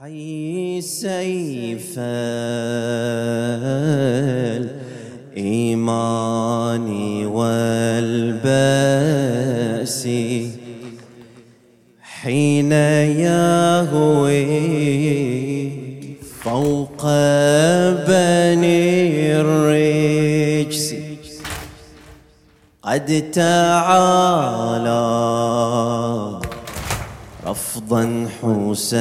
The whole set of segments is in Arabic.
حي سيف الإيمان والبأس حين يهوي فوق بني الرجس قد تعالى رفضا حسينيا.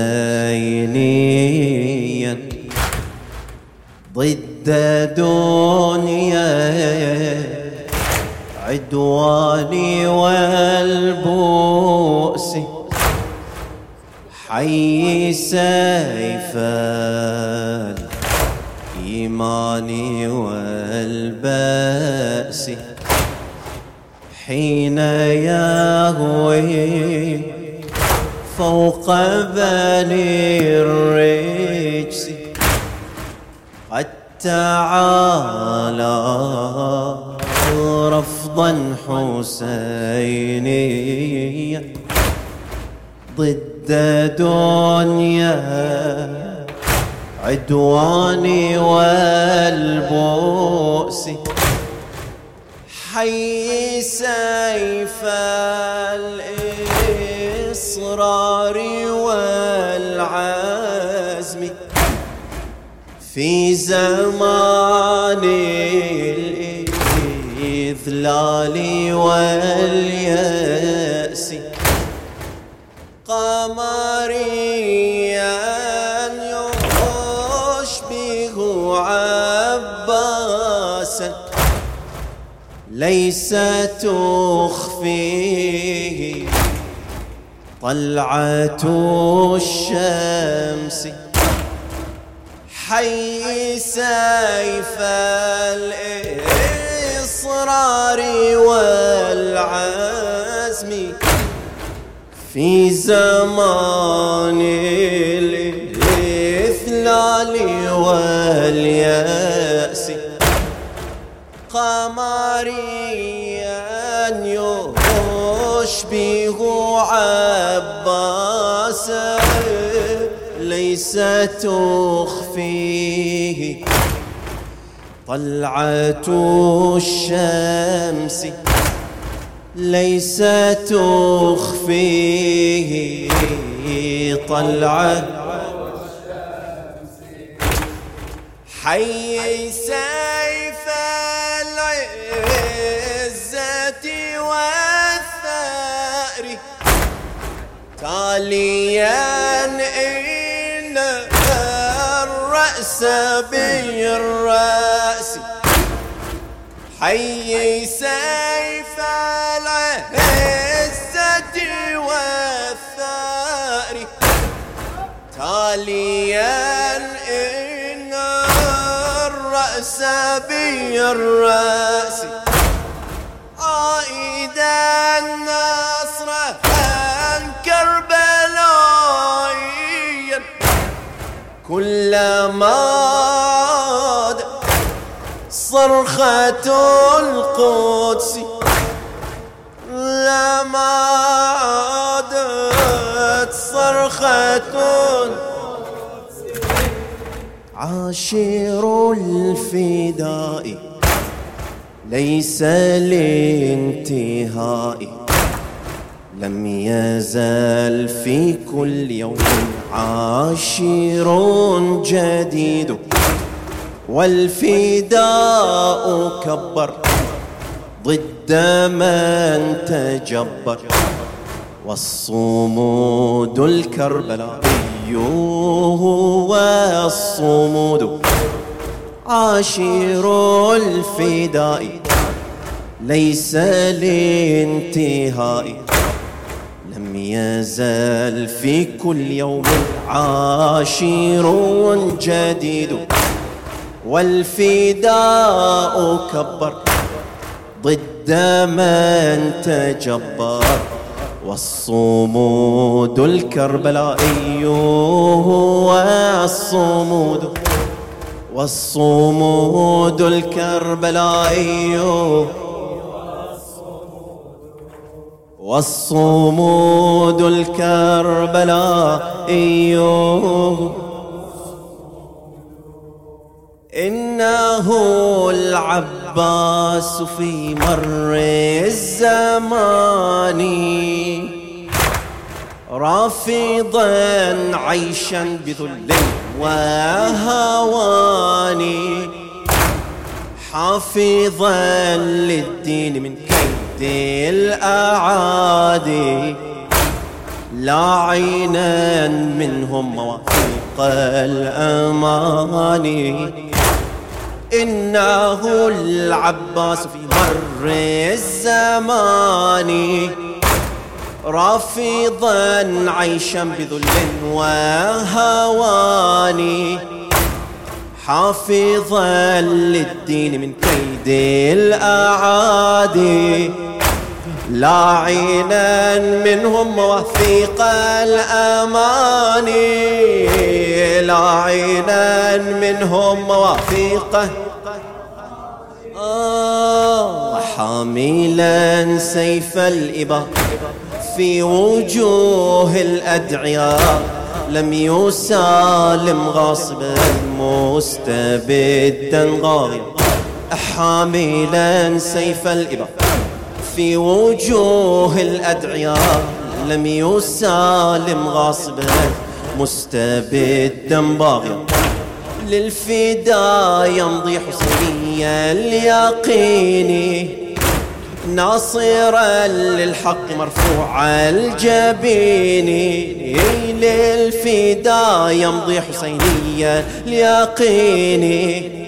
ضد دنيا عدواني والبؤس. حي سيف الإيمان والبأس. حين يهوي فوق بني الرجس. قد تعالى رفضا حسينيا. ضد دنيا عدواني والبؤس. حي سيف الإصرار والعزم في زمان الإذلال واليأس. قمريا يشبه عباسا. ليس تخفيه طلعة الشمس حي سيف الإصرار والعزم في زمان الإثلال واليأس قمريا يشبه عباسا ليس تخفيه. طلعة الشمس ليس تخفيه. طلعة حي سيف تاليا إن الرأس بالرأس. حي سيف العزة والثأر. تاليا إن الرأس بالرأس. عائدا النصر عن كلما صرخة القدس لما عادت صرخة عاشر الفداء ليس لانتهاء. لم يزال في كل يوم عاشر جديد. والفداء كبر ضد من تجبر. والصمود الكربلائي هو الصمود. عاشر الفداء ليس لانتهاء. لم يزال في كل يوم عاشر جديد والفداء كبر ضد من تجبر والصمود الكربلائي هو الصمود والصمود الكربلائي والصمود الكربلاء إنه العباس في مر الزمان. رافضا عيشا بذل وهوان. حافظا للدين من كيد الأعادي لا عينا منهم مواثيق الأماني. إنه العباس في مر الزمان رافضا عيشا بذل وهوان حافظا للدين من كيد الأعادي. لاعنا منهم مواثيق الأمان. لاعنا منهم مواثيق آه حاملا سيف الإبا في وجوه الأدعياء. لم يسالم غاصبا مستبدا غاضبا حاملا سيف الإبا في وجوه الأدعياء لم يسالم غاصبا مستبدا باغيا. للفدا يمضي حسيني اليقين ناصرا للحق مرفوع الجبين. للفدا يمضي حسيني اليقين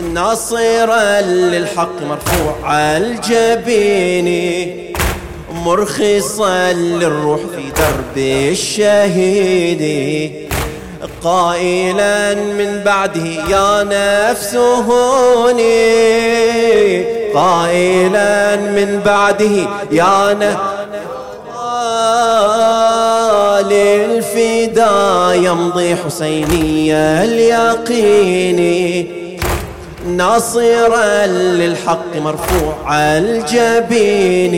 ناصرا للحق مرفوع الجبين مرخصا للروح في درب الشهيد. قائلا من بعده يا نفس هوني. قائلا من بعده يا نفس للفدا يمضي حسيني اليقين. ناصرا للحق مرفوع الجبين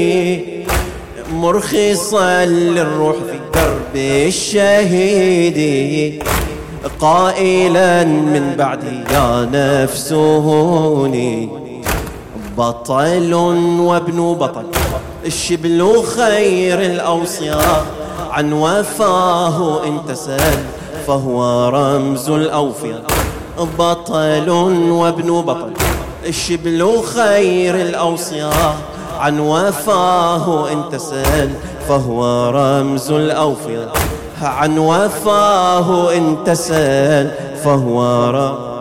مرخصا للروح في درب الشهيد قائلا من بعدي يا نفس هوني بطل وابن بطل الشبل خير الأوصياء عن وفاه إن تسأل فهو رمز الأوفياء. بطل وابن بطل. الشبل خير الأوصياء عن وفاه إن تسأل فهو رمز الأوفياء. عن وفاه إن تسأل فهو رمز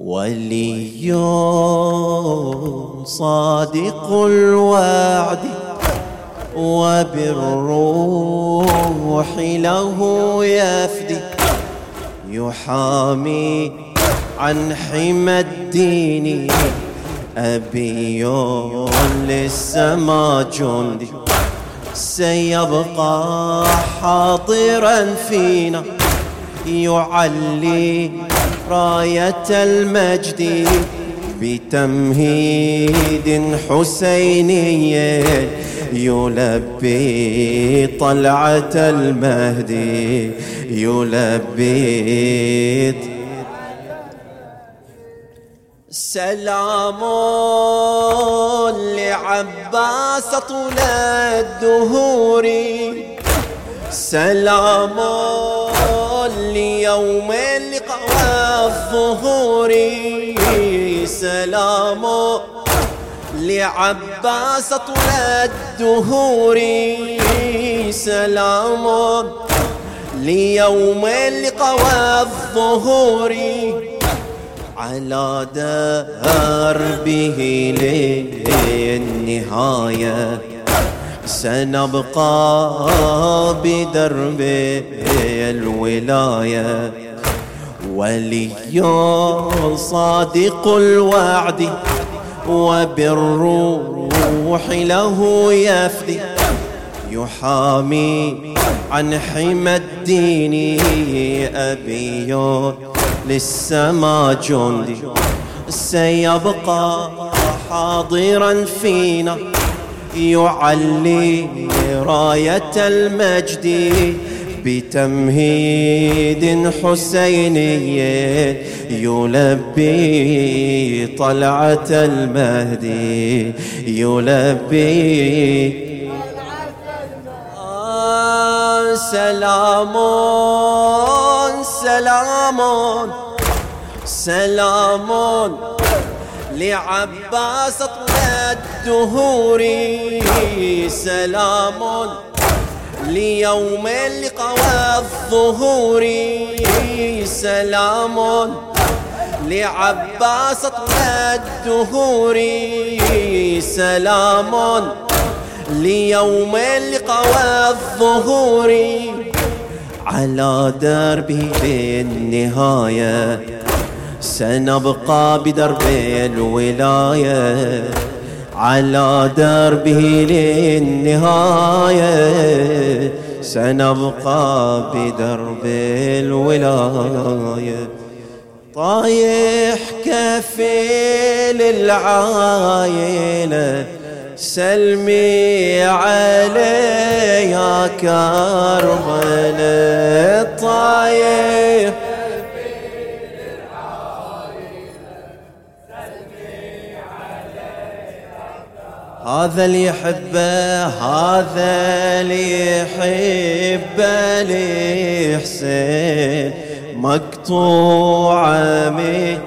ولي صادق الوعد وبالروح له يفدي. يحامي عن حمى الدين. أبي للسما جندي سيبقى حاضرا فينا. يعلي راية المجد بتمهيد حسيني. يلبي طلعة المهدي يلبي سلام لعباس طول الدهور. سلام ليوم اللقاء والظهور. سلام لعباس طول الدهور سلام ليوم اللقاء والظهور على دربه للنهاية. سنبقى بدرب الولاية. ولي صادق الوعد وبالروح له يفدي يحامي عن حمى الدين أبي للسما جندي. سيبقى حاضرا فينا يعلي راية المجد. بتمهيد حسيني يلبي طلعة المهدي يلبي آه سلام سلام سلام لعباس الدهور سلام. ليوم لقوى الظهور سلام لعباس طول الدهور. سلام ليوم لقوى الظهور على دربه بالنهاية سنبقى بدرب الولاية. على دربه للنهاية سنبقى بدرب الولاية. طايح كفيل العايلة. سلمي علي يا كربلاء. طايح هذا اللي يحبه هذا اللي يحبه لحسين مقطوعة من